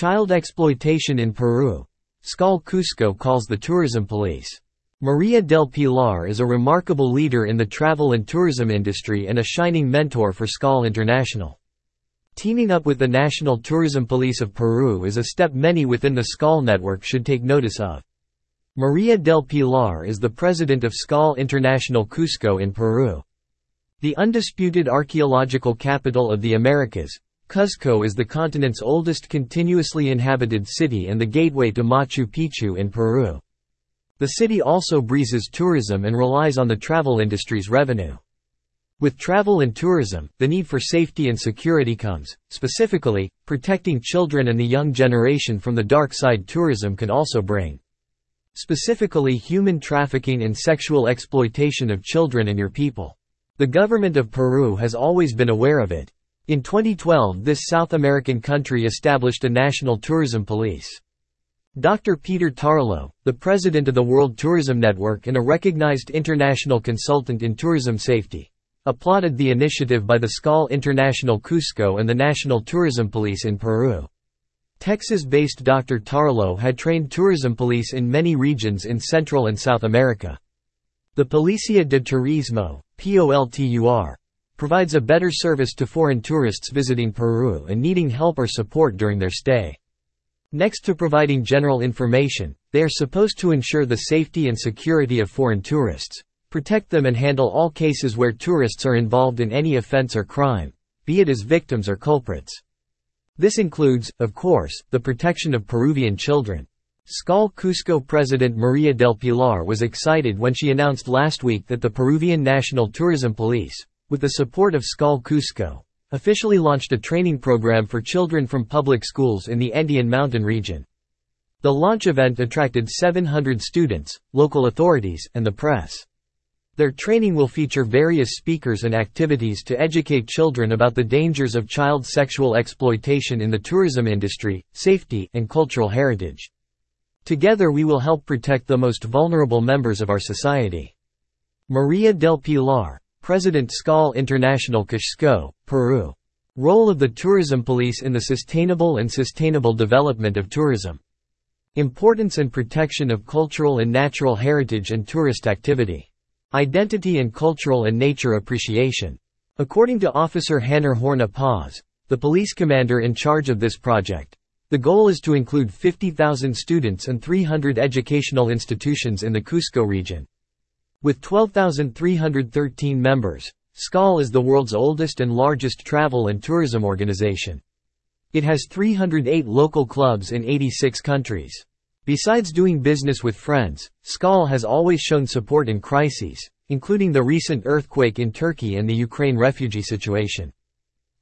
Child exploitation in Peru. SKAL Cusco calls the tourism police. Maria del Pilar is a remarkable leader in the travel and tourism industry and a shining mentor for SKAL International. Teaming up with the National Tourism Police of Peru is a step many within the SKAL network should take notice of. Maria del Pilar is the president of SKAL International Cusco in Peru. The undisputed archaeological capital of the Americas, Cuzco is the continent's oldest continuously inhabited city and the gateway to Machu Picchu in Peru. The city also breezes tourism and relies on the travel industry's revenue. With travel and tourism, the need for safety and security comes, specifically, protecting children and the young generation from the dark side tourism can also bring. Specifically human trafficking and sexual exploitation of children and your people. The government of Peru has always been aware of it, in 2012 this South American country established a national tourism police. Dr. Peter Tarlow, the president of the World Tourism Network and a recognized international consultant in tourism safety, applauded the initiative by the SKAL International Cusco and the National Tourism Police in Peru. Texas-based Dr. Tarlow had trained tourism police in many regions in Central and South America. The Policia de Turismo, POLTUR, provides a better service to foreign tourists visiting Peru and needing help or support during their stay. Next to providing general information, they are supposed to ensure the safety and security of foreign tourists, protect them and handle all cases where tourists are involved in any offense or crime, be it as victims or culprits. This includes, of course, the protection of Peruvian children. SKAL Cusco President Maria del Pilar was excited when she announced last week that the Peruvian National Tourism Police, with the support of SKAL Cusco, officially launched a training program for children from public schools in the Andean mountain region. The launch event attracted 700 students, local authorities, and the press. Their training will feature various speakers and activities to educate children about the dangers of child sexual exploitation in the tourism industry, safety, and cultural heritage. Together we will help protect the most vulnerable members of our society. Maria del Pilar, President SKAL International Cusco, Peru. Role of the tourism police in the sustainable and sustainable development of tourism. Importance and protection of cultural and natural heritage and tourist activity. Identity and cultural and nature appreciation. According to Officer Hanner Horna Paz, the police commander in charge of this project, the goal is to include 50,000 students and 300 educational institutions in the Cusco region. With 12,313 members, SKAL is the world's oldest and largest travel and tourism organization. It has 308 local clubs in 86 countries. Besides doing business with friends, SKAL has always shown support in crises, including the recent earthquake in Turkey and the Ukraine refugee situation.